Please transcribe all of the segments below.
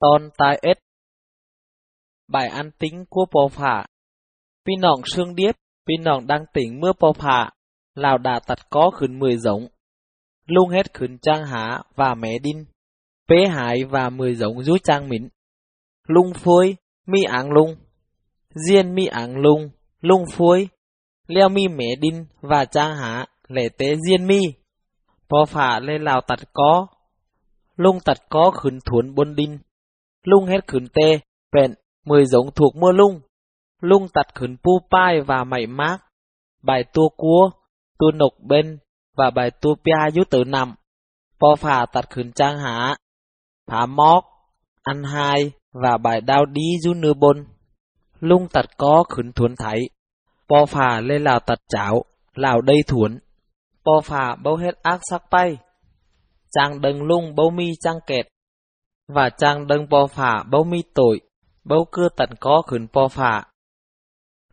Ton tai ết. Bài ăn tính của bộ phả. Pin nòng xương điếp, pin nòng đang tỉnh mưa bộ phả. Lào đà tật có khửn mười giống. Lung hết khửn trang há và mé đinh. Pế hải và mười giống rú trang mịn. Lung phôi, mi áng lung. Diên mi áng lung, lung phôi. Leo mi mé đinh và trang há, lệ tế diên mi. Bộ phả lên lào tật có. Lung tật có khửn thuấn bôn đinh lung hết khửn tê, vẹn, mười giống thuộc mưa lung. Lung tặt khửn pu pai và mảy mát. Bài tua cua, tua nục bên, và bài tua pia dú tự nằm. Po phà tặt khửn trang hạ, phá móc, ăn hai, và bài đao đi dú nưa bôn. Lung tặt có khửn thuấn thấy. Po phà lên lào tặt chảo, lào đây thuấn. Po phà bâu hết ác sắc bay. Chàng đừng lung bâu mi trang kẹt và chàng đơn bò phả bấu mi tội, bấu cưa tận có khuyến bò phả.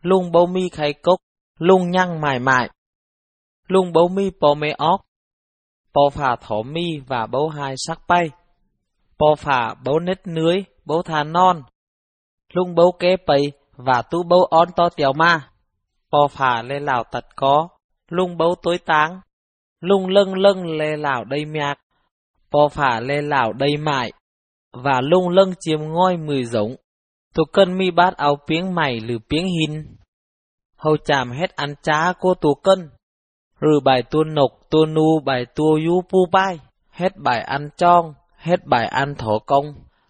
Lung bấu mi khay cốc, lung nhăng mài mại. Lung bấu mi bò mê óc, bò phả thỏ mi và bấu hai sắc bay. Bò phả bấu nết nưới, bấu thà non. Lung bấu kế bầy và tu bấu on to tiểu ma. Bò phả lê lào tật có, lung bấu tối táng. Lung lưng lưng lê lào đầy miạc. Bò phả lê lào đầy mại và lung lâng chiếm ngôi mười giống. Tu cân mi bát áo piếng mày lử piếng hin. Hầu chàm hết ăn chá cô tù cân. Rừ bài tu nộc tu nu bài tu yu pu bai. Hết bài ăn chong, hết bài ăn thổ công.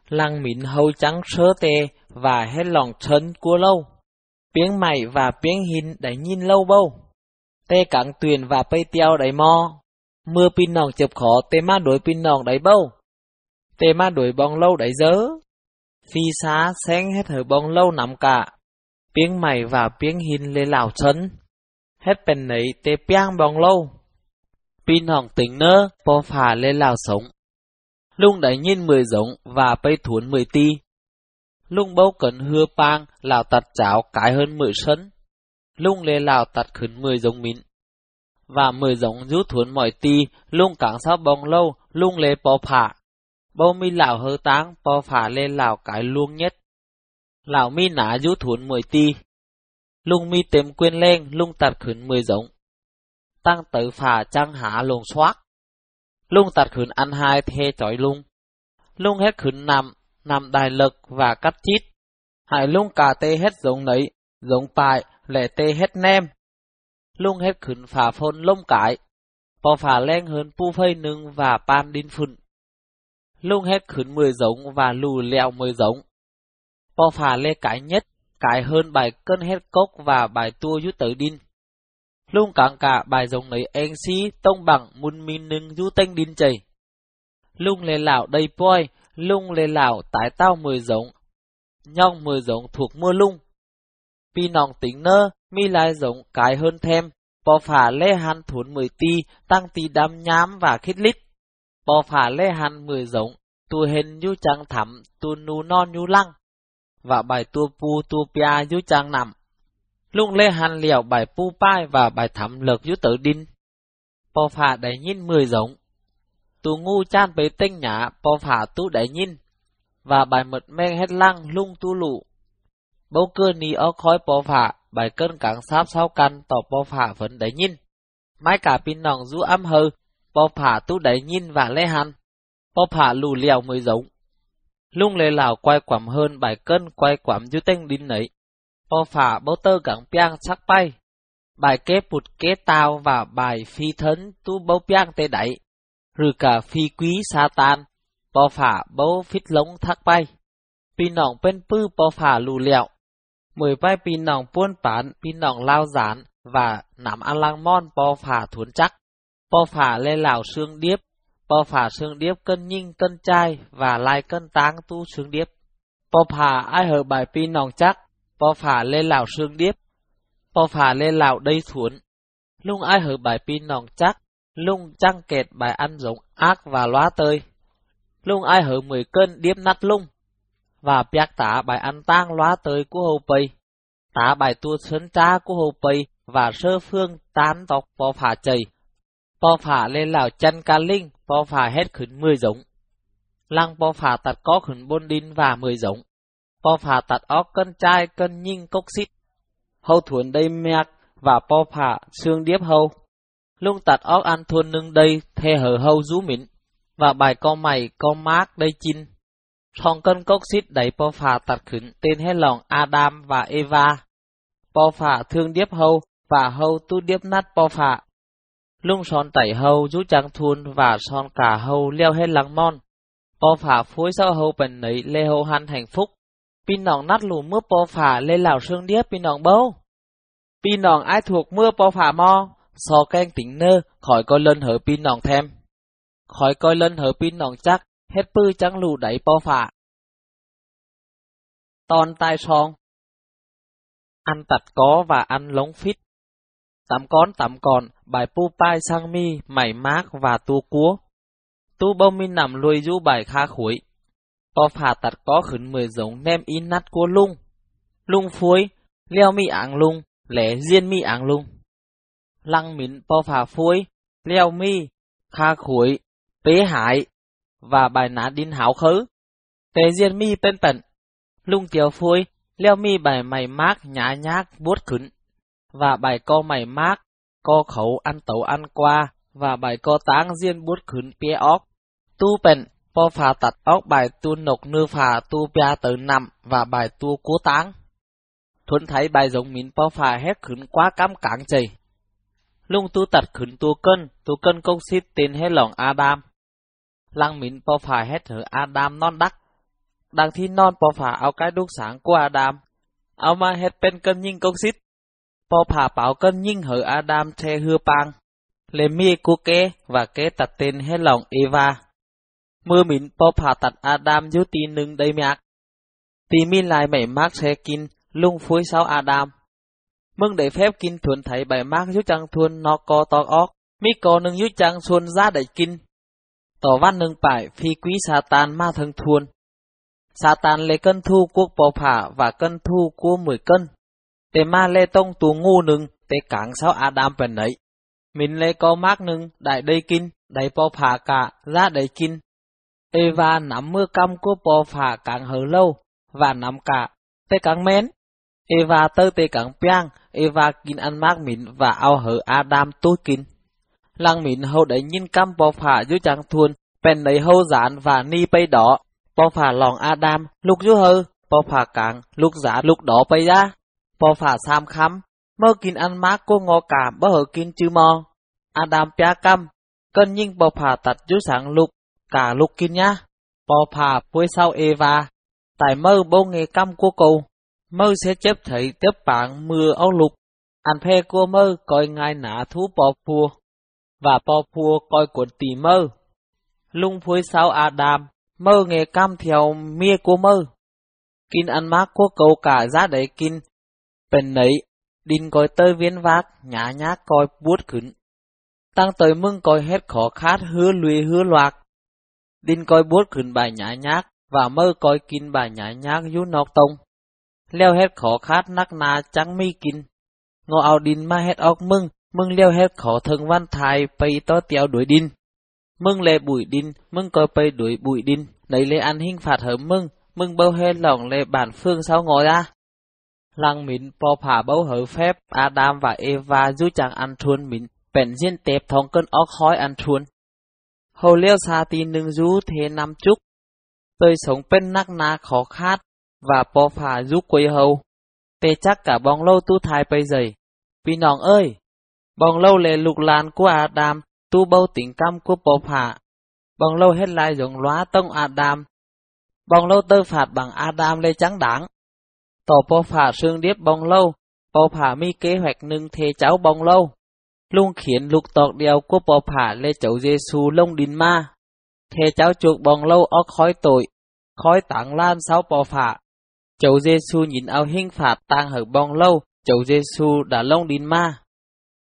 Lăng mịn hầu trắng sớ tê và hết lòng chân cua lâu. Piếng mày và piếng hin đẩy nhìn lâu bâu. Tê cẳng tuyền và bay tiêu đẩy mo. Mưa pin nòng chụp khó tê má đối pin nòng đẩy bâu Tề ma đuổi bong lâu đẩy dớ. Phi xá xén hết hở bong lâu nằm cả. Piếng mày và piếng hin lê lào chân. Hết bên nấy tê piang bong lâu. Pin hỏng tính nơ, po phà lê lào sống. Lung đẩy nhìn mười giống và bây thuốn mười ti. Lung bấu cẩn hưa pang, lào tạt cháo cái hơn mười sân. Lung lê lào tạt khấn mười giống mín. Và mười giống rút thuốn mọi ti, lung cảng sao bong lâu, lung lê po phà bao mi lão hơ táng po phả lên lão cái luông nhất. Lão mi nã rú thốn mười ti. Lung mi tìm quyên lên, lung tạt khửn mười giống. Tăng tự phả trăng hạ lùng xoát. Lung tạt khửn ăn hai thê chói lung. Lung hết khửn nằm, nằm đài lực và cắt chít. Hãy lung cả tê hết giống nấy, giống tại lệ tê hết nem. Lung hết khửn phả phôn lông cải. Po phả lên hơn pu phây nưng và pan đinh phun lung hết khửn mười giống và lù leo mười giống. Po phà lê cái nhất, cái hơn bài cân hết cốc và bài tua dút tới đinh. Lung càng cả bài giống lấy anh si tông bằng mun min nưng du tênh đinh chảy. Lung lê lão đầy poi, lung lê lão tái tao mười giống. Nhong mười giống thuộc mưa lung. Pi nòng tính nơ, mi lai giống cái hơn thêm. Po phà lê han thốn mười ti, tăng ti đam nhám và khít lít bò phả lê hàn mười giống, tu hình như chàng thắm, tu nu non như lăng, và bài tu pu tu pia như chàng nằm. Lúc lê hàn liệu bài pu pai và bài thắm lược như tử đinh. Bò phả đầy nhìn mười giống. Tu ngu chan bế tinh nhã, bò phả tu đầy nhìn. Và bài mật men hết lăng lung tu lụ. Bố cơ ni ó khói bò phả, bài cân cảng sáp sau căn tỏ bò phả vẫn đầy nhìn. Mái cả pin nòng du âm hơ, bò phả tu đẩy nhìn và lê hàn, bò phả lù lèo mới giống. Lung lê lào quay quẩm hơn bài cân quay quẩm dư tên đinh nấy. Bò phả bố tơ gắng piang sắc bay. Bài kế bụt kế tao và bài phi thấn tu bố piang tê đẩy. Rừ cả phi quý sa tan, bò phả bố phít lống thác bay. Pin nòng bên pư bò phả lù lèo, Mười bay pin nòng buôn bán, pin nòng lao gián và nắm ăn lang mon bò phả thuấn chắc. Po phả lê lào xương điếp, po phả xương điếp cân nhinh cân trai và lai cân táng tu xương điếp. Po phả ai hở bài pi nòng chắc, po phả lê lào xương điếp, po phả lê lào đây thuốn. Lung ai hở bài pi nòng chắc, lung trăng kẹt bài ăn giống ác và loá tơi. Lung ai hở mười cân điếp nát lung, và biác tả bài ăn tang loá tơi của hầu pây. Tả bài tu sớn cha của hầu pây và sơ phương tán tộc po phả chầy po phả lên lào chân ca linh, po phả hết khứng mười giống. lăng po phà tạt có khứng bôn đinh và mười giống. Po phà tạt óc cân trai cân nhinh cốc xít. Hâu thuần đây mẹc và po phà xương điếp hâu. Lung tạt óc ăn thuần nâng đây thê hở hâu rú mịn. Và bài con mày con mác đây chinh. Thong cân cốc xít đẩy po phà tạt khứng tên hết lòng Adam và Eva. Po phà thương điếp hâu và hâu tu điếp nát po phà. Lung son tẩy hâu rú trăng thuôn và son cả hâu leo hết lăng mon. Po phả phối sau hâu bần nấy lê hâu hăn hạnh phúc. Pin nòng nát lù mưa po phả lê lào sương điếp pin nòng bâu. Pin nòng ai thuộc mưa po phả mo, so canh tính nơ, khỏi coi lên hở pin nòng thêm. Khỏi coi lên hở pin nòng chắc, hết pư trắng lù đẩy po phả, Tòn tai son Ăn tặt có và ăn lống phít. Tắm con tắm còn, bài pu pai sang mi, mảy mác và tu cúa. Tu bông mi nằm lùi du bài kha khuấy. Có phà tạt có khứng mười giống nem in nát cua lung. Lung phuối, leo mi áng lung, lẻ riêng mi áng lung. Lăng mín po phà phuối, leo mi, kha khuấy, bế hải, và bài ná đinh hảo khứ. tế riêng mi bên tận. Lung tiểu phuối, leo mi bài mày mát nhã nhác buốt khứng. Và bài co mày mát, co khẩu ăn tẩu ăn qua, và bài co táng riêng bút khứng pia óc. Tu bệnh, po phà tật óc bài tu nộc nư phà tu pia tới nằm và bài tu cố táng. Thuấn thấy bài giống mín po phà hét khứng quá cắm cáng chày. Lung tu tật khứng tu cân, tu cân công xít tên hết lòng Adam. Lăng mín po phà hét hở Adam non đắc. Đang thi non po phà áo cái đúc sáng của Adam. áo mà hết bên cân nhìn công xít. Po phà bảo cân nhìn hở Adam che hư bang. Lê mi cô kế và kế tặt tên hết lòng Eva. Mưa mịn po phà tặt Adam dấu tì nâng đầy mạc. Tì mi lại mảy mác xe kinh, lung phối sáu Adam. Mừng để phép kinh thuần thấy bài mác dấu chăng thuần nó co to óc, mi co nâng dấu chăng xuân ra đầy kinh. Tỏ văn nâng bài phi quý sa tan ma thân thuần. Satan lấy cân thu quốc po phà và cân thu của mười cân. Tề ma lê tông tù ngu nưng tề cảng sao Adam bền ấy. Mình lê có mác nưng đại đầy kinh, đại po phà cả, ra đầy kinh, Eva nắm mưa căm của bò phà càng hở lâu, và nắm cả, tế càng mến. Eva tơ tế càng piang, Eva kinh ăn mát mình và ao hở Adam tối kinh Lăng mình hậu đấy nhìn căm bò phà dưới chàng thuôn, bèn lấy hâu giản và ni bay đỏ. Bò phà lòng Adam, lúc dưới hơ, bò phà càng, lúc giả lúc đỏ bay ra. Bò phà sam khắm, mơ kín ăn mát cô ngô cả bơ hở kín chư mò. Adam pia cam cân nhìn bò phà tặt dưới sáng lục cả lục kinh nhá. Bò phà với sau Eva, tại mơ bố nghề căm của cô, mơ sẽ chấp thấy tiếp bạn mưa áo lục. Anh phê cô mơ coi ngài nã thú bò phua, và bò phua coi cuốn tì mơ. Lung với sau Adam, mơ nghề cam theo mía của mơ. Kinh ăn mát của cậu cả giá đấy kinh, bên nấy, đinh coi tơi viên vác, nhã nhá coi bút khửn. Tăng tới mưng coi hết khó khát hứa lùi hứa loạt, Đinh coi bút khẩn bài nhã nhác, và mơ coi kinh bài nhã nhác dú nọc tông. Leo hết khó khát nắc na trắng mi kinh. Ngô ao đinh ma hết óc mưng, mưng leo hết khó thân văn thai bay to tiêu đuổi đinh. Mưng lê bụi đinh, mưng coi bay đuổi bụi đinh, nấy lê ăn hình phạt hở mưng, mưng bao hết lòng lê bản phương sao ngồi ra. Lăng mình po phá bấu hở phép, Adam và Eva dù chàng ăn thuần mình bèn diên tẹp thong cơn óc khói ăn thuần. hầu liêu xa tin nâng rú thế năm chúc. Tôi sống bên nắc na khó khát, và bò phá rú quấy hầu. Tê chắc cả bóng lâu tu thai bây giờ. Vì nòng ơi! Bóng lâu lệ lục làn của Adam, tu bâu tình cam của bò phá. Bóng lâu hết lại giống lóa tông Adam. Bóng lâu tơ phạt bằng Adam lê trắng đáng. Tổ bò phà sương điếp bông lâu, bò phà mi kế hoạch nâng thế cháu bông lâu luôn khiến lục tộc đèo của bò phả lê chậu Giêsu lông đinh ma. Thế cháu chuột bông lâu óc khói tội, khói tảng lan sáu bò phả. Chậu Giêsu nhìn ao hình phạt tang hở bông lâu, chậu Giêsu đã lông đinh ma.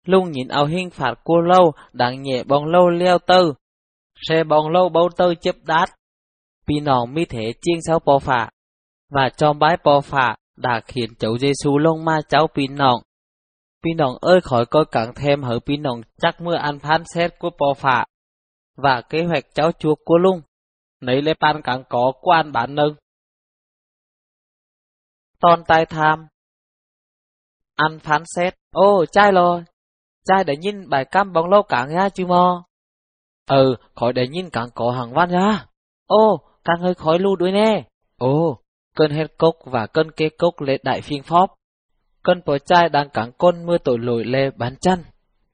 Luôn nhìn ao hình phạt của lâu, đang nhẹ bông lâu leo tơ. Xe bông lâu bấu tơ chấp đát. Vì nòng mi thể chiên sáu bò phả. Và cho bái bò phạ đã khiến chậu Giêsu lông ma cháu pin nòng Pin nọng ơi khỏi coi cẳng thêm hở pin nọng chắc mưa ăn phán xét của bò phạ và kế hoạch cháu chuộc của lung. nấy lê pan càng có quan bản nâng. Ton tai tham. Ăn phán xét, ô, trai rồi, trai để nhìn bài cam bóng lâu càng ra chứ mò. Ừ, khỏi để nhìn càng có hàng văn ra. Ô, càng hơi khói lưu đuôi nè. Ô, cơn hết cốc và cơn kê cốc lệ đại phiên phóp. Cơn bò trai đang cắn côn mưa tội lỗi lê bán chăn.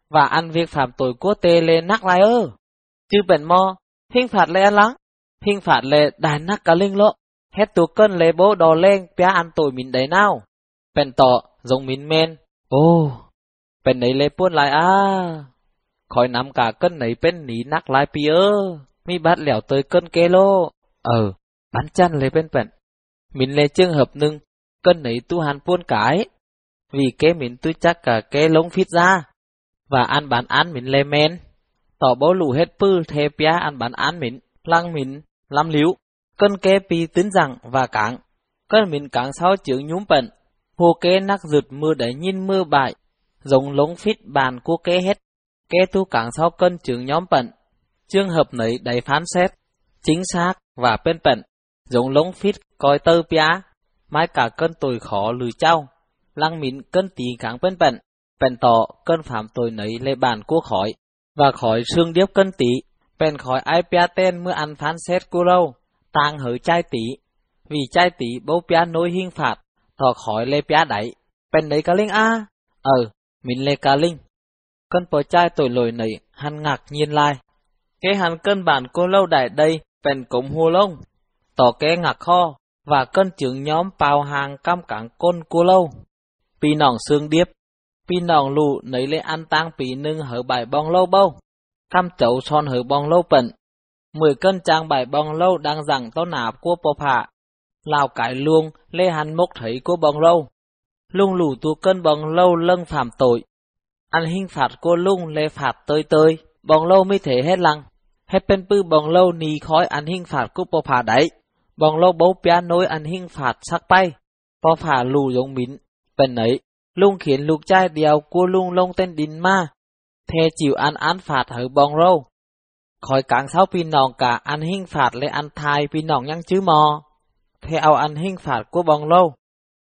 Và ăn việc phạm tội của tê lê nắc lại ơ. Chứ bền mò, hình phạt lê ăn lắng. Hình phạt lê đài nắc cả linh lộ. Hết tù cơn lê bố đò lên bia ăn tội mình đấy nào. Bền tọ, giống mình men. Ô, bèn đấy lê buôn lại à. Khỏi nắm cả cân nấy bên ní nắc lại pia, ơ. Mi bắt lẻo tới cân kê lô. Ờ, bán chăn lê bên bền mình lê trường hợp nưng, cân ấy tu hàn buôn cái. Vì kế mình tu chắc cả kế lông phít ra. Và ăn bán án mình lê men. Tỏ bố lù hết pư thê pia ăn bán án mình, lăng mình, lắm liếu. Cân kế pi tính rằng và cảng. Cân mình cảng sau chướng nhúm bận. Hồ kế nắc rụt mưa để nhìn mưa bại. Giống lông phít bàn của kế hết. Kế tu cảng sau cân chướng nhóm bận. Trường hợp nấy đầy phán xét. Chính xác và bên bận. Giống lông phít coi tơ pia. Mai cả cơn tuổi khó lười trao. Lăng mịn cơn tí kháng bên bận. Bèn tỏ cơn phạm tội nấy lê bàn cua khỏi. Và khỏi xương điếp cơn tí. Bèn khỏi ai pia tên mưa ăn phán xét cua lâu. Tang hở chai tí. Vì chai tí bố pia nối hình phạt thọ khỏi lê pia đẩy, bèn đấy cá linh a, ờ, mình lê cá linh. cơn bò trai tội lỗi nấy, hắn ngạc nhiên lai. Cái hắn cơn bản cô lâu đại đây, bèn cống hô lông, tỏ kế ngạc kho, và cân trưởng nhóm bào hàng cam cảng côn cua lâu. Pi nòng xương điếp, pi nòng lụ nấy lê ăn tang pì nưng hở bài bong lâu bâu, cam chậu son hở bong lâu bận. Mười cân trang bài bong lâu đang rằng tao nạp của bộ phạ, lào cải luông lê hắn mốc thấy của bong lâu. Lung lù tu cân bong lâu lâng phạm tội. Ăn hình phạt của lung lê phạt tơi tơi, bong lâu mới thể hết lăng. Hết bên bư bong lâu nì khói ăn hình phạt của bộ phạ đấy. Bong lâu bấu pia nối ăn hình phạt sắc bay. Bò phả lù giống mín. Bên ấy, lung khiến lục trai đèo cua lung lông tên đín ma. Thề chịu ăn án phạt hở bong lâu. Khỏi cảng sáu pin nòng cả ăn hình phạt lê ăn thai pin nòng nhăng chứ mò theo ăn hình phạt của bong lâu.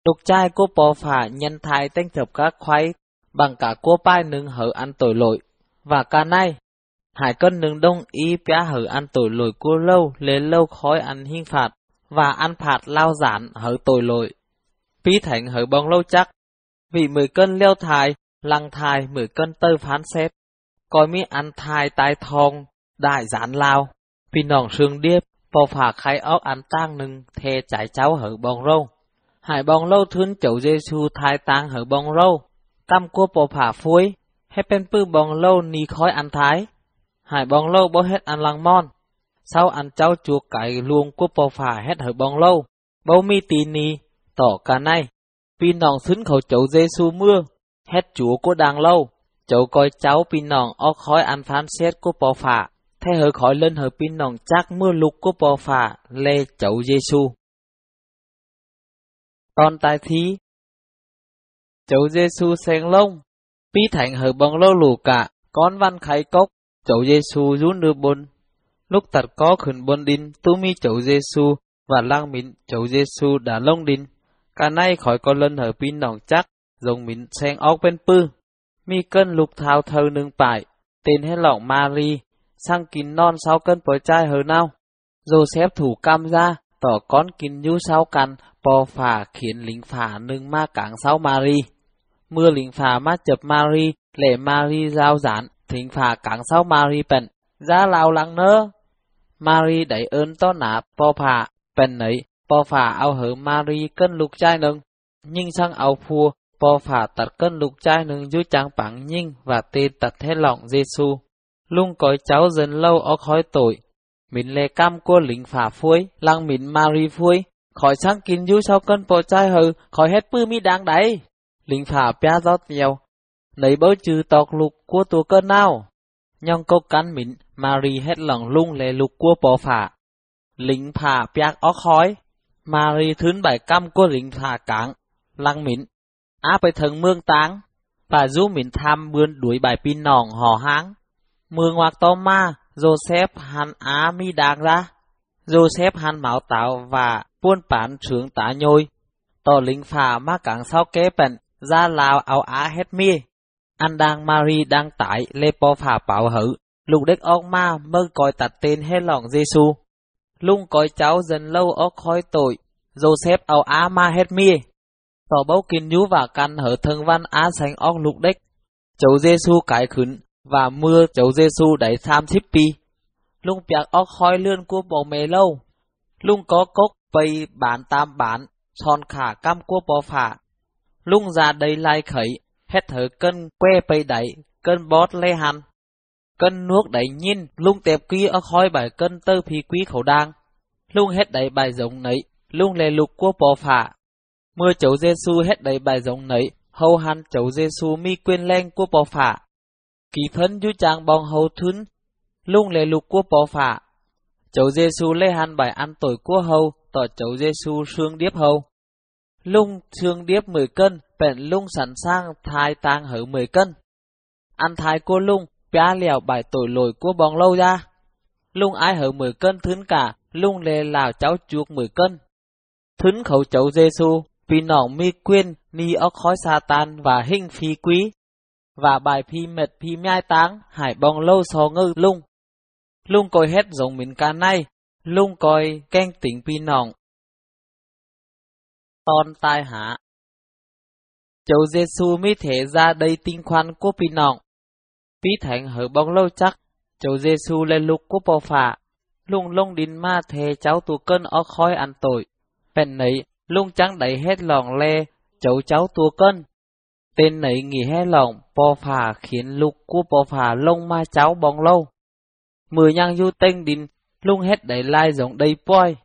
Lục trai của bò phả nhân thai tên thập các khoái bằng cả cua pai nâng hở ăn tội lỗi. Và cả nay, hải cân nâng đông y pia hở ăn tội lỗi cua lâu lên lâu khói ăn hình phạt và ăn phạt lao giản hở tội lỗi. Phí thánh hở bong lâu chắc, vì mười cân leo thai, lăng thai mười cân tơ phán xếp coi mi ăn thai tai thong, đại giản lao, vì nòng sương điếp, bò phà khai ốc ăn tang nưng thê trái cháu hở bong râu. Hải bong lâu thun chậu giê xu thai tang hở bong râu. tam cua bò phà phuối, hết bên pư bong lâu ni khói ăn thái. Hải bong lâu bó hết ăn lăng mon. Sau ăn cháu chuột cái luông của bò phà hết hơi bong lâu. bao mi tì ni, tỏ cả nay. Pin nòng xứng khẩu chậu Giêsu mưa, hết chúa của đàng lâu. Chậu coi cháu pin nòng ó khói ăn phán xét của bò phà thay hơi khói lên hơi pin nòng chắc mưa lục của bò phà lê chậu Giêsu. Còn tại thí, chậu Giêsu sen lông, pi thành hơi bong lâu lù cả, con văn khai cốc, chậu Giêsu rút nước bồn Lúc tật có khẩn buôn đinh, tu mi chậu Giêsu và lang mịn chậu Giêsu đã lông đinh. Cả nay khỏi có lân hở pin nòng chắc, dùng mịn sen óc bên pư. Mi cân lục thao thơ nương bại, tên hết lọng Mary, sang kín non sáu cân bò trai hờ nào. Joseph thủ cam ra, tỏ con kín nhu sáu căn, bò phà khiến lính phà nương ma cảng sáu Mary. Mưa lính phà ma chập Mary, lệ Mary giao giản, thính phà cảng sáu Mary bệnh ra lao lắng nơ. Mary đẩy ơn to nạ bò phà, bèn nấy bò phà ao hở Mary cân lục trai nâng. Nhưng sang ao phua, bò phà tật cân lục trai nâng dư trang bảng nhưng và tên tật thế lòng Giêsu lung cõi cháu dần lâu ở khói tội. Mình lệ cam của lính phả phuối, lăng mình Mary phuối, khỏi sang kín dư sau cân bộ trai hờ khỏi hết bư mi đáng đấy. Lính phả pia rót nhiều, nấy bớ trừ tọc lục của tù cân nào. Nhong câu cán mịn, Mary hết lòng lung lê lục cua bỏ phả. Lính phả piạc óc hói, Mary thướn bảy căm của lính phả cảng, lăng mịn. Á bài thần mương táng, và giúp mịn tham bươn đuổi bài pin nòng hò háng. Mương hoặc to ma, Joseph hắn á mi đàng ra. Joseph hắn máu tạo và buôn bán trướng tá nhôi. Tò lính phà mà cảng sau kế bận, ra lào áo á hết mi. Anh đang Mary đang tải lê po phà bảo hữu, Lục đếch ông ma mơ coi tạt tên hết lòng Giêsu. Lung coi cháu dần lâu ốc khói tội. Joseph ao á ma hết mi. Tỏ bấu kinh nhú và căn hở thân văn á sánh ốc lục đếch. Cháu Giêsu cải khứng và mưa cháu Giêsu đẩy tham xíp pi. Lung piạc ốc khói lươn của bộ mê lâu. Lung có cốc bay bản tam bản, son khả cam của bò phả. Lung ra đây lai khẩy, hết thở cân que bay đẩy, cân bót lê hành. Cân nuốt đẩy nhìn, lung tẹp quý ở khói bài cân tơ phi quý khẩu đang. Lung hết đẩy bài giống nấy, lung lề lục của bò phả. Mưa chấu giê -xu hết đẩy bài giống nấy, hầu hàn chấu giê -xu mi quên len của bò phả. Kỳ phấn du chàng bong hầu thún, lung lề lục của bò phả. giê xu lê hàn bài ăn tội của hầu, tỏ chấu giê -xu xương điếp hầu. Lung thương điếp 10 cân, bèn lung sẵn sàng thai tang hở 10 cân. Ăn thai cua lung, bia lèo bài tội lỗi của bong lâu ra. Lung ai hở 10 cân thướn cả, lung lê lào cháu chuộc 10 cân. Thướn khẩu cháu Giêsu vì nọng mi quyên, ni ốc khói sa tan và hình phi quý. Và bài phi mệt phi nhai táng, hải bong lâu so ngư lung. Lung coi hết giống mình ca nay, lung coi canh tỉnh ton tai hạ Cháu Giêsu mới thể ra đây tinh khoan của pi nọng. Pi thánh hở bóng lâu chắc, cháu Giêsu lên lục của bò phả. Lung lung đinh ma thề cháu tù cân ở khói ăn tội. Bèn nấy, lung trắng đẩy hết lòng le, cháu cháu tù cân. Tên nấy nghỉ hết lòng, bò phà khiến lục của bò phà lông ma cháu bóng lâu. Mười nhang du tinh đình, lung hết đẩy lai giống đầy poi.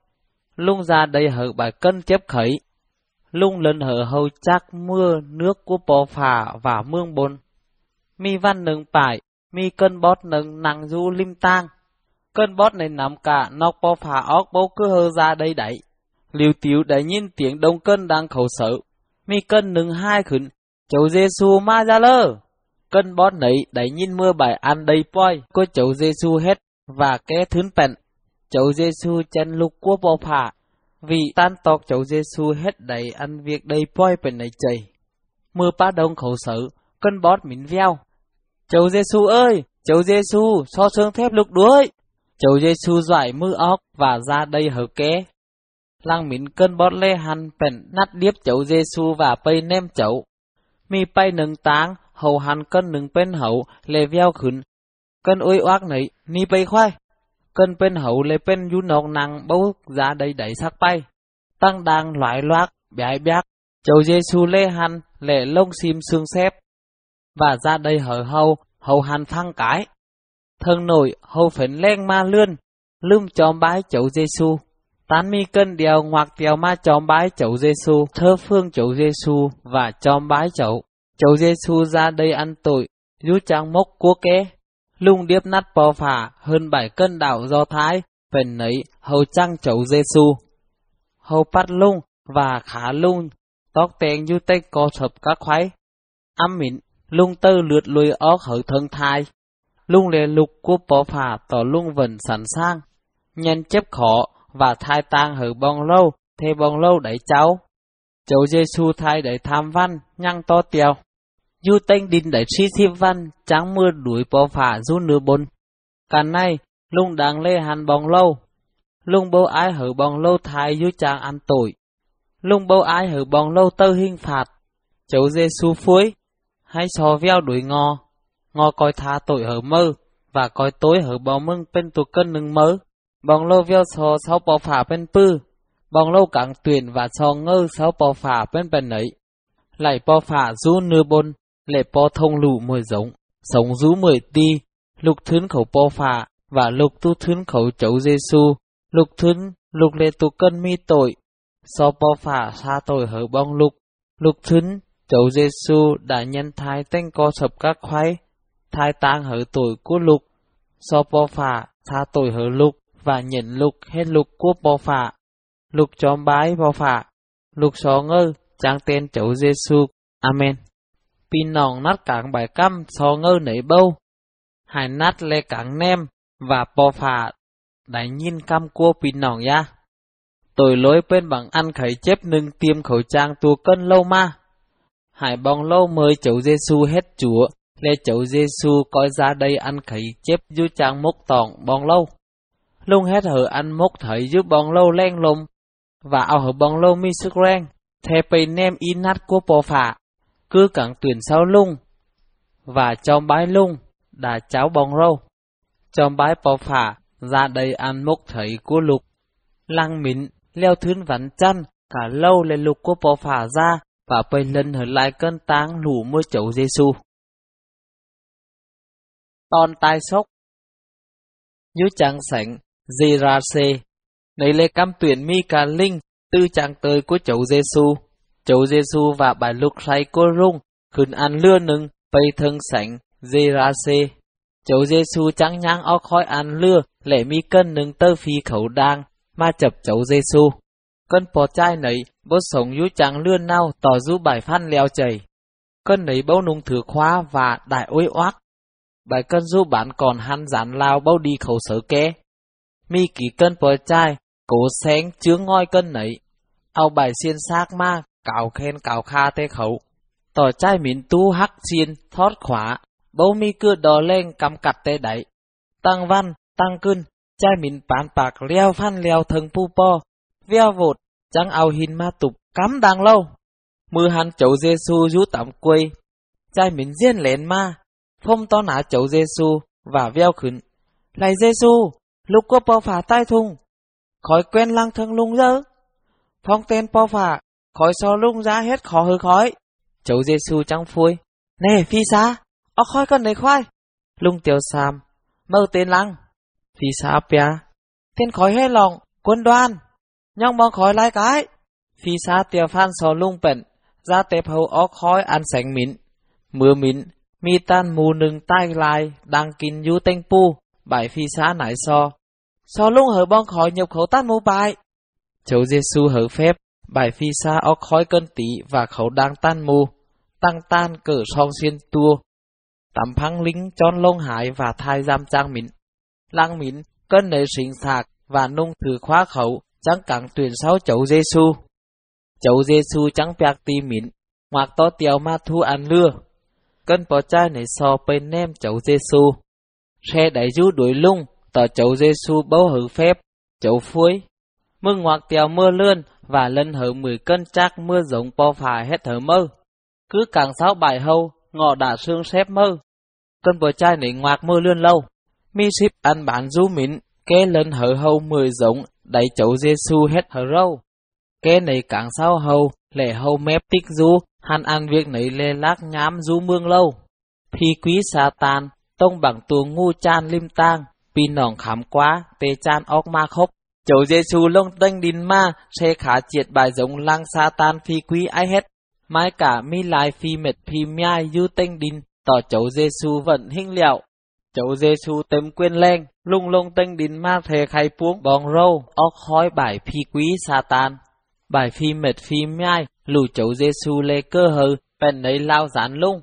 Lung ra đầy hở bài cân chép khẩy. Lung lần hở hầu chắc mưa nước của bò phà và mương bồn. Mi văn nâng phải, mi cân bót nâng năng du lim tang. Cân bót này nằm cả nóc bò phà óc bố cứ hơ ra đây đẩy. Liều tiểu đã nhìn tiếng đông cân đang khẩu sở. Mi cân nâng hai khẩn, cháu Giêsu ma ra lơ. Cân bót này đã nhìn mưa bài ăn đầy poi, có cháu Giêsu hết và ké thướng bèn. Cháu Giêsu chân lục của bò phà. Vì tan tộc cháu Giêsu hết đầy ăn việc đầy poi bên này chảy. Mưa ba đông khẩu sở, cân bót mín veo. Cháu Giêsu ơi, cháu Giêsu so xương thép lục đuối Cháu Giêsu giải mưa óc và ra đây hở ké Lăng mín cân bót lê hăn bèn nát điếp chậu Giêsu và pây nem chậu. Mi pay nâng táng, hầu hàn cân nâng bên hậu, lê veo khứng. Cân ôi oác nấy, ni pây khoai. Cân bên hậu lê bên yu nọc nặng bấu ra đây đẩy sắc bay. Tăng đang loại loác, bái bác. giê-su lê hăn, lệ lông xim xương xếp. Và ra đây hở hầu, hầu hàn thăng cái. Thân nổi, hầu phấn len ma lươn, lưng chóm bái châu giê xu. Tán mi cân điều ngoạc điều ma chóm bái châu giê xu, thơ phương châu giê xu và chóm bái chầu. Chầu giê xu ra đây ăn tội, rú trang mốc cua kế. Lung điếp nát bò phả hơn bảy cân đảo do thái, phần nấy hầu trăng chậu Giêsu. Hầu bắt lung và khá lung, tóc tên như tay co sập các khoái. Âm mịn, lung tơ lượt lùi óc hở thân thai. Lung lề lục của bò phả tỏ lung vần sẵn sang. Nhân chấp khó, và thai tang hở bong lâu, thê bong lâu đẩy cháu. Cháu Giêsu thai đẩy tham văn, nhăng to tiều. Du tên đinh đẩy sĩ thiếp văn, trắng mưa đuổi bò phả du nửa bồn. Càn nay, lung đáng lê hàn bóng lâu. Lung bố ai hử bóng lâu thai du chàng ăn tội. Lung bố ai hử bóng lâu tơ hình phạt. Cháu su phuối, hay sò veo đuổi ngò. Ngò coi tha tội hở mơ, và coi tối hở bò mưng bên tù cân nâng mơ. Bóng lâu veo so sau bò phả bên pư, bóng lâu cẳng tuyển và so ngơ sau bò phả bên bên ấy. Lại bò phả du nưa bồn lệ po thông lụ mười giống, sống rú mười ti, lục thướng khẩu po phạ, và lục tu thướng khẩu chấu Giêsu, lục thướng, lục lệ tu cân mi tội, so po phạ xa tội hở bong lục, lục thướng, chấu Giêsu đã nhân thai tên co sập các khoái, thai tang hở tội của lục, so po phạ xa tội hở lục, và nhận lục hết lục của po phạ. Lục chóm bái po phạ, lục xó ngơ, trang tên chấu giê -xu. Amen. Pin nòng nát cảng bài căm so ngơ nấy bâu. Hải nát lê cảng nem và bò phà đại nhìn cam cua pin nòng ya. tôi lối bên bằng ăn khẩy chép nâng tiêm khẩu trang tua cân lâu ma. Hải bong lâu mời chậu Giêsu hết chúa, lê chậu Giêsu coi ra đây ăn khẩy chép du trang mốc tòng bong lâu. Lung hết hở ăn mốc thấy giúp bong lâu len lông, và ao hở bong lâu mi sức reng, thè bầy nem in nát của bò phả, cứ cẳng tuyển sau lung, và trong bái lung, đã cháu bong râu. trong bái bò phả, ra đây ăn mốc thầy của lục. Lăng mịn, leo thướn vắn chăn, cả lâu lên lục của bò phả ra, và bây lần hở lại cơn táng lũ mưa chậu Giêsu. Tòn tai sốc Như chàng sảnh, Zirase, nấy lê cam tuyển mi cả linh, tư chàng tới của chậu Giêsu. Chậu Giêsu và bài lục say cô rung, khuyên ăn lưa nưng, bay thân sảnh, Zirase. Chậu Giêsu trắng nhang o khói ăn lưa, lệ mi cân nưng tơ phi khẩu đang, ma chập chậu Giêsu. Cân bò chai nấy, bố sống dũ chẳng lươn nào tỏ dũ bài phan leo chảy. Cân nấy bấu nung thừa khóa và đại ôi oác. Bài cân dũ bán còn hắn giản lao bấu đi khẩu sở kế. Mi kỳ cân bò chai, cố sáng chướng ngoi cân nấy. Ao bài xiên xác ma, cào khen cào kha tê khẩu. Tỏ chai mình tu hắc chiên thoát khóa, bầu mi cưa đò lên cầm cặt tê đẩy. Tăng văn, tăng cưng, chai mình bán bạc leo phan leo thần pu po, veo vột, chẳng ao hin ma tục cắm đang lâu. Mưa hắn chậu Giêsu rú tạm quây, trai mình riêng lén ma, phong to nã chậu Giêsu và veo khẩn. giê Giêsu, lúc có bao phả tai thùng, khói quen lang thân lung dơ. Phong tên bao phả, khói so lung ra hết khó hơi khói. Cháu giê -xu trắng phui, nè phi xa, ó khói con này khoai. Lung tiêu sam, mơ tên lăng. Phi xa pia, tên khói hết lòng, quân đoan nhong mong khói lại cái. Phi xa tiêu phan so lung bẩn, ra tệp hầu ó khói ăn sánh mịn. Mưa mịn, mi tan mù nừng tay lại, đang kín du tênh pu, bài phi xa nải so. So lung hở bong khói nhập khẩu tan mù bài. Cháu giê -xu hở phép, bài phi xa ó khói cân tí và khẩu đang tan mù, tăng tan cỡ song xuyên tua. Tắm phăng lính chón lông hải và thai giam trang mịn. Lăng mịn, cân nề sinh sạc và nung thử khóa khẩu, chẳng cẳng tuyển sáu chậu Giêsu. Chậu Giêsu chẳng bạc tì mịn, ngoạc to tiều ma thu ăn lưa. Cân bỏ chai này so bên nem chậu Giêsu. Xe đẩy rú đuổi lung, tờ chậu Giêsu bấu hử phép, chậu phuối mưa ngoạc tiều mưa lươn và lên hở mười cân chắc mưa giống po phà hết thở mơ. Cứ càng sáu bài hâu, ngọ đã xương xếp mơ. Cân bờ chai nỉ ngoạc mưa lươn lâu. Mi ship ăn bản du mịn, kế lên hở hâu mười giống đẩy chậu Giêsu hết hở râu. Kế này càng sáu hâu lệ hâu mép tích du, hắn ăn việc nấy lê lác nhám du mương lâu. Phi quý sa tan, tông bằng tuồng ngu chan lim tang, pi nòng khám quá, tê chan óc ma khốc. Chậu Giêsu lông tênh đinh ma, sẽ khá triệt bài giống lang sa tan phi quý ai hết. Mai cả mi lai phi mệt phi miai du tênh đinh, tỏ chậu Giêsu vận hình liệu. Chậu Giêsu tấm quên leng, lung lung tênh đín ma thề khai puống bong râu, óc khói bài phi quý sa tan. Bài phi mệt phi nhai, lù chậu Giêsu lê cơ hờ, bèn lấy lao dán lung.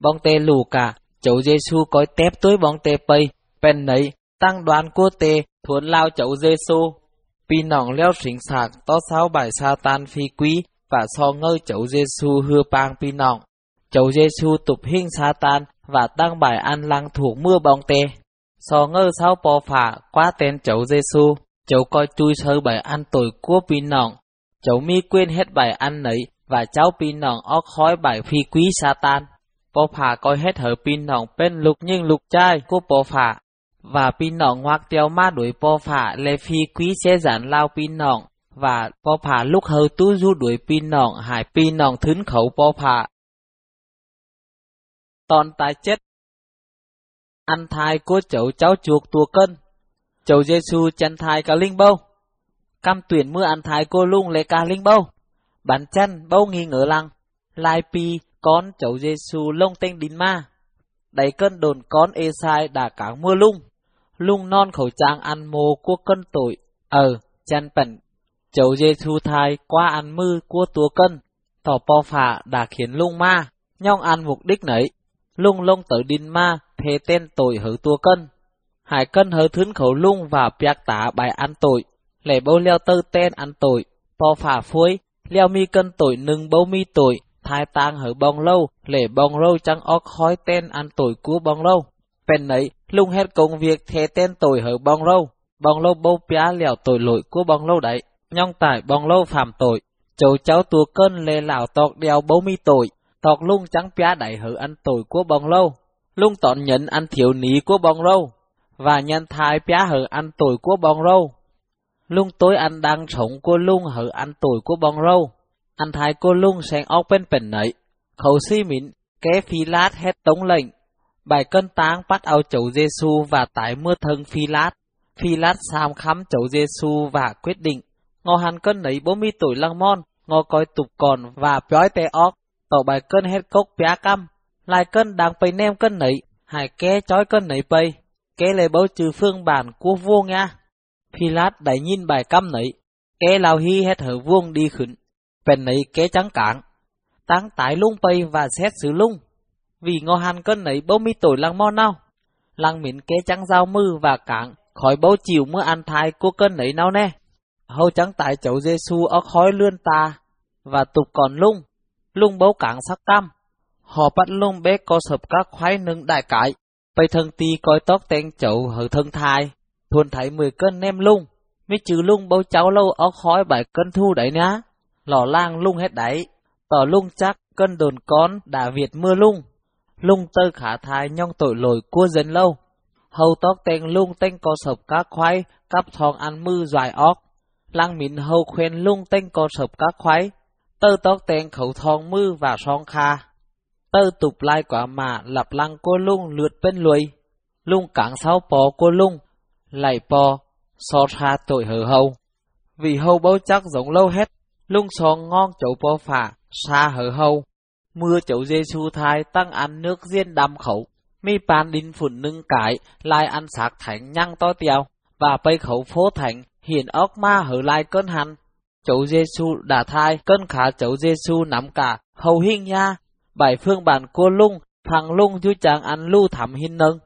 Bong tê lù cả, chậu Giêsu coi tép tối bong tê pây, bèn lấy tăng đoán cua tê, thuấn lao chậu Giêsu. Pi nòng leo xỉnh sạc, to sáu bài sa tan phi quý, và so ngơi chậu Giêsu hưa bang pi nòng. Chậu Giêsu tụp hình sa tan, và tăng bài ăn lăng thuộc mưa bong tê. So ngơ sáu bò phả qua tên cháu Giêsu, cháu coi chui sơ bài ăn tội của pi nòng. Cháu mi quên hết bài ăn nấy và cháu pin nòng óc khói bài phi quý Satan. Bò phả coi hết hở pin nòng bên lục nhưng lục trai của bò phả. Và pin nòng ngoạc tiêu ma đuổi po phả lê phi quý xe giản lao pin nòng. Và po phả lúc hơ tu du đuổi pin nòng hải pin nòng thứng khẩu po phả Tòn tài chết. Ăn thai của chậu cháu chuộc tua cân. Chậu Giêsu chăn thai cả linh bâu. Cam tuyển mưa ăn thai cô lung lệ cả linh bâu. Bản chân bâu nghi ngờ lăng. Lai pi con chậu Giêsu lông tên đín ma. Đầy cân đồn con ê sai đã cả mưa lung. Lung non khẩu trang ăn mồ của cân tội. Ờ, chân bẩn. dây thu thai qua ăn mưa của tua cân. Tỏ po phả đã khiến lung ma. Nhong ăn mục đích nấy lung lông tới đinh ma, thế tên tội hử tua cân. Hải cân hờ thướng khẩu lung và piạc tả bài ăn tội, lệ bâu leo tơ tên ăn tội, po phả phuối, leo mi cân tội nâng bâu mi tội, thai tang hở bong lâu, lệ bong lâu chẳng óc khói tên ăn tội của bong lâu. Bên nấy, lung hết công việc thế tên tội hở bong lâu, bong lâu bâu pia lèo tội lỗi của bong lâu đấy, nhong tải bong lâu phạm tội, châu cháu tua cân lê lão tọc đeo bố mi tội, tọc lung trắng pia đẩy hở ăn tội của bong lâu, lung tọn nhận ăn thiếu ní của bong lâu, và nhân thai pia hở ăn tội của bong lâu. Lung tối ăn đang sống của lung hở ăn tội của bong lâu, ăn thai cô lung sang óc bên bền khẩu si mịn, kế phi lát tống lệnh, bài cân táng bắt ao chầu Giêsu và tải mưa thân phi lát, phi lát sam khám chầu Giêsu và quyết định, ngò hàn cân nấy 40 tuổi lăng mon, ngò coi tục còn và bói tê óc, tổ bài cân hết cốc pιά căm, lại cân đang bày nem cân nấy, hải kế chói cân nấy bày, kế lê bấu trừ phương bản của vuông nha. Phi lát đẩy nhìn bài căm nấy, kế lao hi hết hở vuông đi khửn, bèn nấy kế trắng cảng, tăng tải lung bay và xét xử lung. Vì ngô hàn cân nấy bố mi tuổi lăng mo nào, lăng miễn kế trắng giao mư và cảng, khỏi bố chiều mưa ăn thai của cân nấy nào nè. Hầu trắng tại chậu Giêsu ở khói lươn ta, và tục còn lung, lung bố cảng sắc tam. Họ bắt lung bé có sập các khoái nâng đại cải, bây thân ti coi tóc tên chậu hở thân thai, thuần thấy 10 cân nem lung, mấy trừ lung bố cháu lâu ở khói bảy cân thu đấy nhá lò lang lung hết đấy, tỏ lung chắc cân đồn con đã Việt mưa lung, lung tơ khả thai nhong tội lỗi cua dân lâu, hầu tóc tên lung tên có sập cá khoái, cắp thong ăn mư dài óc, lang mịn hầu khuyên lung tên có sập cá khoái, tơ tóc tên khẩu thong mư và song kha, tơ tục lai quả mà lập lăng cô lung lượt bên lùi, lung cảng sáu bò cô lung, lạy bò, so ra tội hờ hầu. Vì hầu bao chắc giống lâu hết, lung son ngon chậu bò phà, xa hở hâu. Mưa chậu dê su thai tăng ăn nước riêng đâm khẩu. Mi pan đinh phụn nâng cải, lai ăn sạc thánh nhăng to tiêu, và bây khẩu phố thành hiện ốc ma hở lai cơn hành. Chậu dê su đã thai, cơn khả chậu dê su nắm cả, hầu hiên nha. Bảy phương bản cô lung, thằng lung chú chàng ăn lưu thảm hin nâng.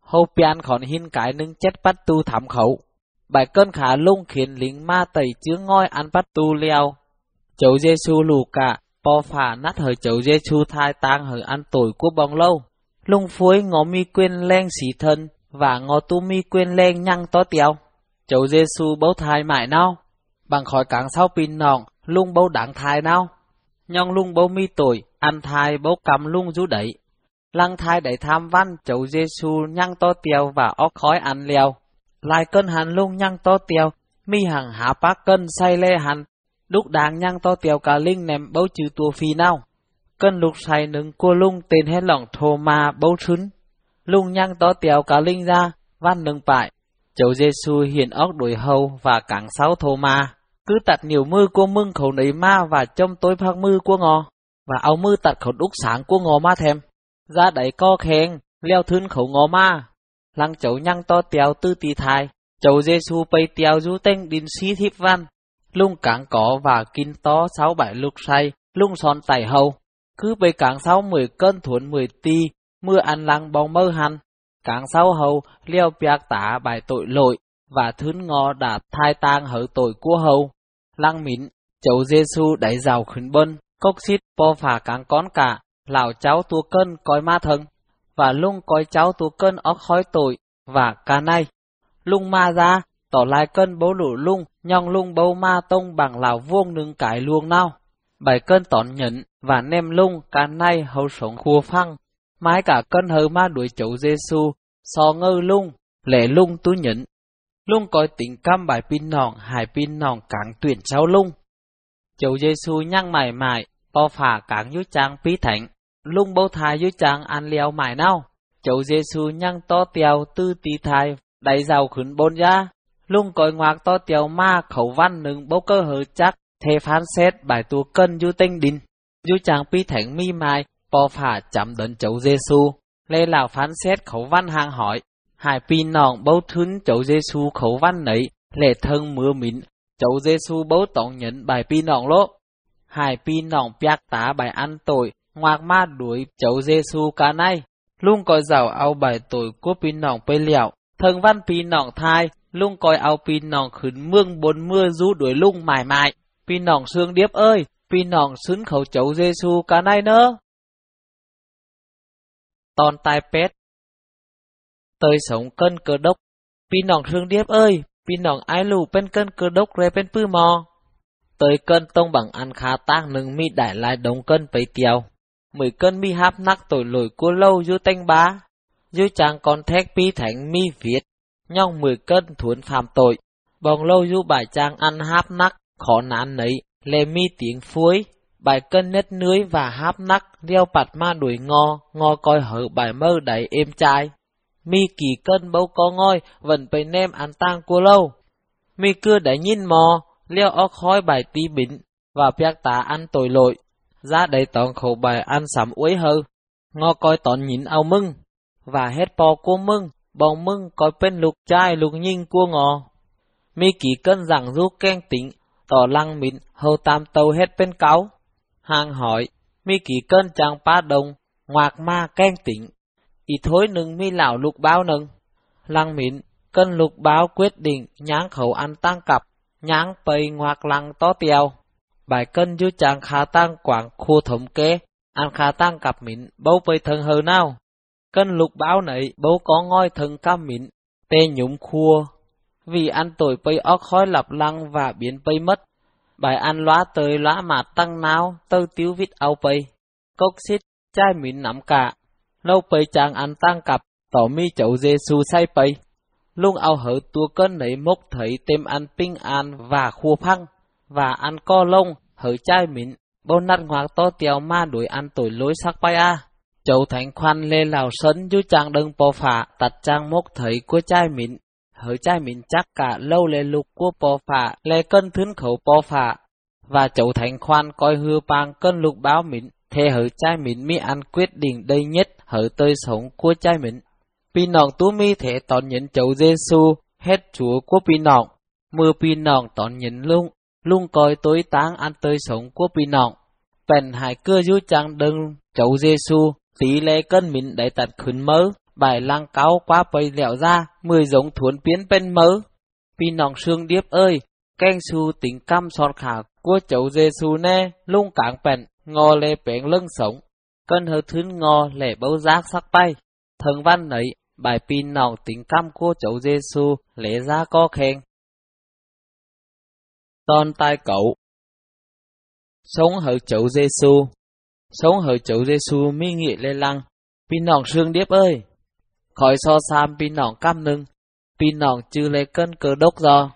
Hầu pian khỏn hin cải nâng chết bắt tu thảm khẩu. Bảy cơn khả lung khiến lính ma tẩy chứa ngôi ăn bắt tu leo, Chậu Giêsu lù cả, po phà nát hời chậu Giêsu thai tang hời ăn tuổi của bóng lâu. Lung phối ngó mi quên len xỉ thân, và ngó tu mi quên len nhăng to tiêu. Chậu Giêsu bấu thai mãi nào, bằng khỏi cảng sau pin nòng, lung bấu đáng thai nào. Nhong lung bấu mi tuổi, ăn thai bấu cầm lung rú đẩy. Lăng thai đẩy tham văn chậu Giêsu nhăng to tiêu và óc khói ăn leo. Lại cân hàn lung nhăng to tiêu, mi hằng hạ bác cân say lê hàn Lúc đáng nhang to tiểu cả linh ném bấu chữ tua phi nào. Cân lục xài nâng cua lung tên hết lòng thô ma bấu trứng. Lung nhang to tiểu cả linh ra, văn nâng bại. Chầu Giêsu hiền óc đuổi hầu và cảng sáu thô ma. Cứ tạt nhiều mư cô mưng khẩu nấy ma và trong tối phát mư của ngò. Và áo mư tạt khẩu đúc sáng của ngò ma thèm. Ra đẩy co khen, leo thươn khẩu ngò ma. Lăng chầu nhang to tiểu tư tì thai. Chầu Giêsu bay tiểu du tên đinh xí thiếp văn lung cảng cỏ và kinh to sáu bảy lục say, lung son tài hầu. Cứ bê cảng sáu mười cân thuận mười ti, mưa ăn lăng bóng mơ hăn. Cảng sáu hầu leo piạc tả bài tội lội, và thướng ngò đã thai tang hở tội của hầu. Lăng mịn, chậu Giêsu đẩy rào khuyến bân, cốc xít po phà cảng con cả, lão cháu tua cân coi ma thân, và lung coi cháu tua cân óc khói tội, và ca nay. Lung ma ra, tỏ lại cân bố lũ lung, nhong lung bấu ma tông bằng lào vuông nương cải luông nào. Bảy cân tỏn nhẫn và nem lung cả nay hầu sống khua phăng. Mái cả cân hờ ma đuổi chậu Giêsu so ngơ lung, lệ lung tú nhẫn. Lung coi tình cam bài pin nòng, hải pin nòng cáng tuyển cháu lung. Chậu Giêsu nhăng mải mải, po phả cáng dưới trang pí thánh Lung bấu thai dưới trang ăn leo mải nào. Chậu Giêsu nhăng to tèo tư tí thai, đầy giàu khứng bôn ra lung cõi ngoạc to tiểu ma khẩu văn nừng bố cơ hở chắc, thề phán xét bài tu cân du tinh đinh. Du chàng pi thánh mi mai, bò phả chạm đến giê Giêsu lê lão phán xét khẩu văn hàng hỏi, hải pi nòng bấu thún chậu Giêsu khẩu văn nấy, lệ thân mưa mịn, chậu Giêsu bấu tổng nhận bài pi nòng lỗ. Hải pi nòng piác tá bài ăn tội, ngoạc ma đuổi chậu Giêsu cả nay, Lung cõi giàu ao bài tội của pi nòng pê liệu, thân văn pi nòng thai, lung coi ao pin nòng khửn mương bốn mưa rú đuổi lung mải mại. pin nòng xương điếp ơi, pin nòng xứng khẩu chấu Giêsu cả nay nơ. Tòn tai pét. Tơi sống cân cơ đốc. pin nòng xương điếp ơi, pin nòng ai lù bên cân cơ đốc rê bên pư mò. Tới cân tông bằng ăn khá tác nừng mi đại lại đống cân bấy tiêu. Mười cân mi háp nắc tội lỗi cua lâu dư tanh bá. Dư chàng còn thét pi thánh mi viết. Nhong mười cân thuấn phạm tội. bồng lâu du bài trang ăn háp nắc, khó nán nấy, lê mi tiếng phuối. Bài cân nết nưới và háp nắc, đeo bạt ma đuổi ngò, ngò coi hở bài mơ đầy êm trai. Mi kỳ cân bấu có ngôi, vẫn bày nem ăn tang của lâu. Mi cưa đã nhìn mò, leo óc khói bài tí bính, và piác tá ăn tội lội. Ra đầy tón khẩu bài ăn sắm uế hơ, ngò coi tón nhìn ao mưng, và hết po cô mưng, bong mưng có bên lục trai lục nhìn cua ngò. Mi kỳ cân rằng du keng tính, tỏ lăng mịn hầu tam tàu hết bên cáo. Hàng hỏi, mi kỳ cân chàng ba đồng, ngoạc ma keng tính, ý thối nừng mi lão lục báo nừng. Lăng mịn, cân lục báo quyết định nháng khẩu ăn tăng cặp, nháng bầy ngoạc lăng to tiêu. Bài cân dư chàng khá tăng quảng khu thống kế, ăn khá tăng cặp mịn bấu bầy thần hờ nào. Cân lục báo nấy bố có ngôi thần cam mịn, tê nhúng khua. Vì ăn tội bây óc khói lập lăng và biến bây mất. Bài ăn lóa tới lóa mà tăng nào, tơ tiếu vít ao bây. Cốc xít, chai mịn nắm cả. Lâu bây chàng ăn tăng cặp, tỏ mi chậu dê su say bây. luôn ao hở tua cân nấy mốc thấy tem ăn ping an và khua phăng, và ăn co lông, hở chai mịn, bôn nát ngoạc to tiều ma đuổi ăn tuổi lối sắc bay a. Châu thánh khoan lê lào sân chú trang đừng bò phả, tặt trang mốc thấy của trai mịn, Hỡi trai mịn chắc cả lâu lê lục của bò phả, lê cân thương khẩu bò phả, và châu thánh khoan coi hư bang cân lục báo mịn, thế hỡi trai mịn mi ăn quyết định đây nhất hỡi tơi sống của trai mịn. Pi nọng tú mi thể tòn nhận chậu Giêsu hết chúa của pi nọng, Mưa pi nọng tòn nhận lung, lung coi tối táng ăn tơi sống của pi nọng. Bèn hải cưa du trang đừng chậu Giêsu tỷ lệ cân mịn đầy tật khuyến mơ. Bài lang cáo quá bầy lẹo ra, mười giống thuấn biến bên mơ. Vì nòng xương điếp ơi, canh su tính căm sọt khả của chậu su nè, lung cảng bèn, ngò lê bén lưng sống. Cân hơ thướn ngò lệ bấu giác sắc bay. Thần văn ấy, bài pin nòng tính cam của cháu dê su, lễ ra có khen. Tôn tai cậu Sống hở cháu Giêsu Sống hở cháu Giêsu mi nghị lê lăng, pin nòng sương điếp ơi! Khỏi so sam pin nòng cam nưng, pin nòng chư lê cân cơ đốc do,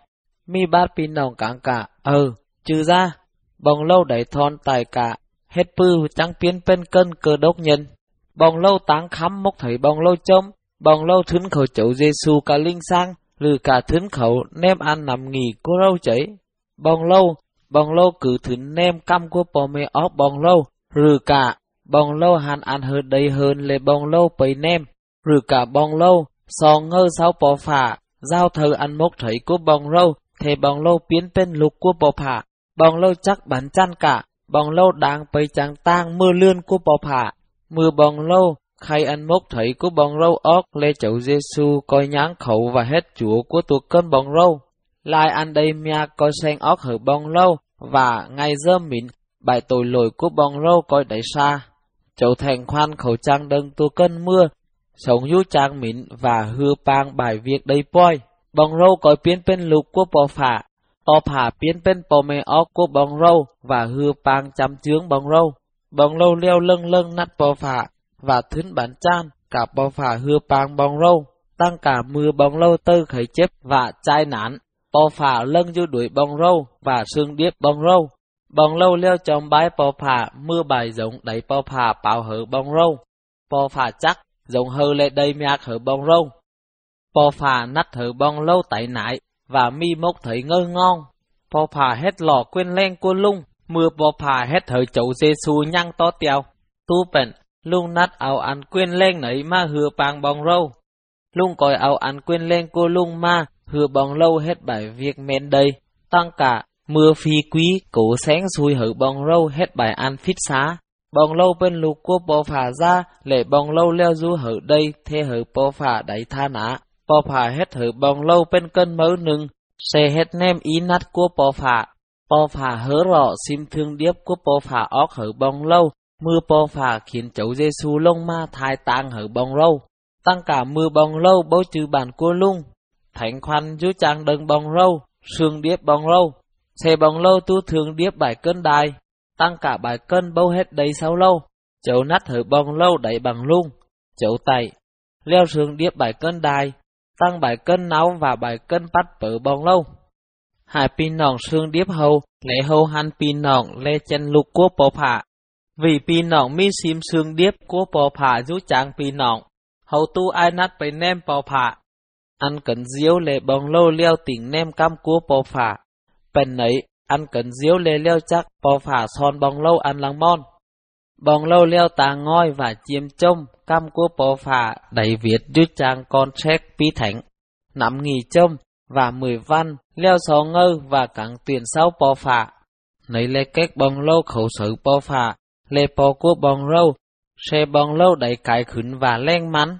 mi bát pin nòng cảng cả, ừ, chư ra, bồng lâu đẩy thon tài cả, hết pư trắng biến bên cân cơ đốc nhân. Bồng lâu táng khắm mốc thấy bồng lâu trông, bồng lâu thấn khẩu chậu Giêsu cả linh sang, lừ cả thấn khẩu nem ăn nằm nghỉ cô râu chảy. bồng lâu, bồng lâu cử thấn nem căm của bò mê óc bồng lâu, rừ cả, bong lâu hàn ăn hơn đầy hơn lệ bong lâu bầy nem, rừ cả bong lâu, so ngơ sao bò phả, giao thờ ăn mốc thấy của bong lâu, thề bong lâu biến tên lục của bò phả, bong lâu chắc bắn chăn cả, bong lâu đang bầy chẳng tang mưa lươn của bò phả, mưa bong lâu, khai ăn mốc thấy của bong râu óc lê chậu Giêsu coi nháng khẩu và hết chúa của tuột cơn bong râu. Lai ăn đây mia coi sen óc hở bong lâu và ngay dơ mịn bài tội lỗi của bông râu coi đáy xa. Châu thành khoan khẩu trang đơn tu cơn mưa, sống du trang mịn và hư pang bài việc đầy poi. Bông râu coi biến bên lục của bò phả, O phả biến bên bò mê o của bông râu và hư pang chăm chướng bông râu. Bông râu leo lưng lưng nát bò phả, và thính bản chan, cả bò phả hư pang bong râu, tăng cả mưa bong lâu tư khởi chép và chai nán bò phả lân du đuổi bong râu và xương điếp bong râu. Bong lâu leo trong bãi bò phà mưa bài giống đầy bò phà bảo hở bong râu. Bò phà chắc, giống hơ lệ đầy miạc hở bong râu. Bò phà nắt hở bong lâu tại nại và mi mốc thấy ngơ ngon. Bò phà hết lò quên len cua lung, mưa bò phà hết hở chậu dê xu nhăng to tèo. Tu bệnh, lung nát ao ăn quên lên nấy ma hứa bàng bong râu. Lung coi ao ăn quên lên cô lung ma, hứa bong lâu hết bài việc men đây, tăng cả, mưa phi quý cổ sáng xui hở bong râu hết bài an phít xá. Bong lâu bên lục của bò phà ra, lệ bong lâu leo du hở đây thế hở bò phà đẩy tha nã. Bò phà hết hở bong lâu bên cân mỡ nừng xe hết nem ý nát của bò phà. Bò phà hớ lọ sim thương điếp của bò phà óc hở bong lâu. Mưa bò phà khiến cháu giê xu lông ma thai tang hở bong râu. Tăng cả mưa bong lâu bấu trừ bản cua lung. Thánh khoan chú chàng đừng bong râu, sương điếp bong râu xe bóng lâu tu thường điếp bài cân đài, tăng cả bài cân bâu hết đầy sau lâu, cháu nát hở bóng lâu đẩy bằng lung, cháu tay, leo sướng điếp bài cân đài, tăng bài cân náo và bài cân bắt bở bóng lâu. Hai pin nòng xương điếp hầu, lệ hầu han pin nòng lê chân lục của bộ phạ. Vì pin nòng mi xìm xương điếp của bộ phạ giúp chàng pin nòng, hầu tu ai nát bày nem bộ phạ. Ăn cẩn diếu lệ bóng lâu leo tỉnh nem cam của bộ phạ. Bên ấy, ăn cần diếu lê leo chắc, bò phả son bóng lâu ăn lăng mon. Bóng lâu leo tà ngoi và chiêm trông, cam cua bò phả đầy Việt dư trang con trek pi thánh. Nắm nghỉ trông và mười văn, leo xó ngơ và cẳng tuyển sáu bò phả. Nấy lê kết bóng lâu khẩu sử bò phả, lê bò cua bóng lâu, xe bóng lâu đầy cái khứng và len mắn.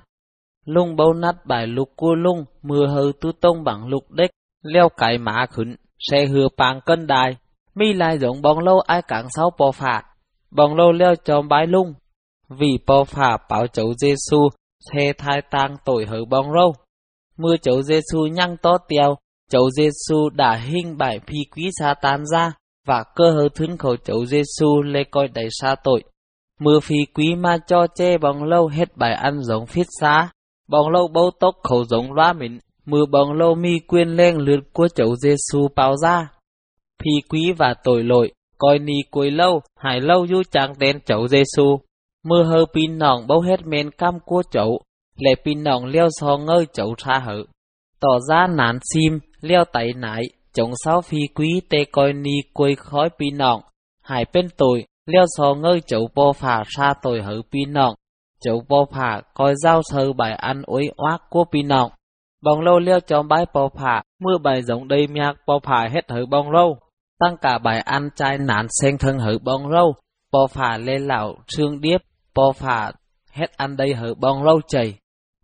Lung bâu nát bài lục cua lung, mưa hư tu tông bằng lục đếch, leo cái mã khứng xe hừa bàn cân đài. Mi lại giống bóng lâu ai cản sau bò phà, bóng lâu leo tròn bái lung. Vì bò phà bảo chậu Giêsu xe thai tang tội hở bóng lâu. Mưa chậu Giêsu nhăng to tiêu, chậu Giêsu đã hình bài phi quý sa tan ra, và cơ hở thứng khẩu chậu Giêsu lê coi đầy xa tội. Mưa phi quý ma cho che bóng lâu hết bài ăn giống phít xá. Bóng lâu bấu tốc khẩu giống loa mịn, mưa bóng lô mi quyên lên lượt của chậu Giêsu bao ra. Phi quý và tội lỗi, coi ni cuối lâu, hải lâu du chẳng tên chậu Giêsu. Mưa hơ pin nòng bao hết men cam của chậu, lệ pin nòng leo so ngơi chậu xa hở. Tỏ ra nán sim, leo tay nải, chống sáu phi quý tê coi ni quay khói pin nòng, hải bên tội, leo sò ngơi chậu bò phà xa tội hở pin nọng, chậu bò phà coi giao sơ bài ăn ối oác của pin nọng. Bong lâu liêu chóng bái bò phả, mưa bài giống đầy miạc bò phả hết hử bong lâu, tăng cả bài ăn chai nản sen thân hử bong lâu, bò phả lên lão trương điếp, bò phả hết ăn đây hử bong lâu chảy.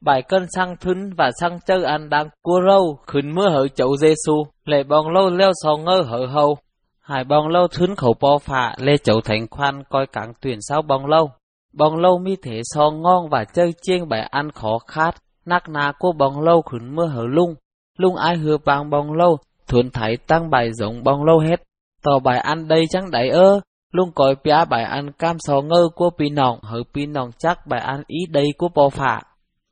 Bài cân sang thun và sang chơi ăn đang cua râu, khuyến mưa hở chậu dê -xu, lệ bong lâu leo sò ngơ hở hầu. Hải bong lâu thướn khẩu bò phả lê chậu thành khoan coi cảng tuyển sao bong lâu. Bong lâu mi thể so ngon và chơi chiên bài ăn khó khát, nắc ná của bong lâu khuyến mưa hở lung. Lung ai hứa bằng bong lâu, thuần thấy tăng bài giống bong lâu hết. Tò bài ăn đây chẳng đẩy ơ, lung coi pia bài ăn cam sò ngơ của pi nòng hở pi nòng chắc bài ăn ý đây của bò phạ.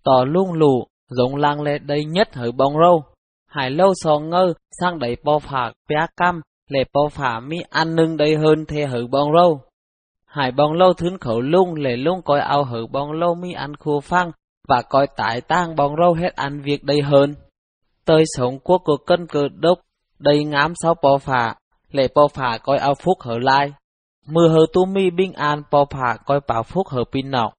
Tò lung lù, giống lang lệ đây nhất hở bong lâu. Hải lâu sò ngơ, sang đẩy bò phạ pia cam, lệ bò phả mi ăn nưng đây hơn thê hở bong lâu Hải bong lâu thướn khẩu lung lệ lung coi ao hở bong lâu mi ăn khô phăng, và coi tại tang bóng râu hết ăn việc đây hơn. tới sống quốc của cân cơ đốc, đầy ngám sau bò phả, lệ bò phả coi ao phúc hở lai. Mưa hở tu mi binh an bò phả coi bảo phúc hở pin nọc.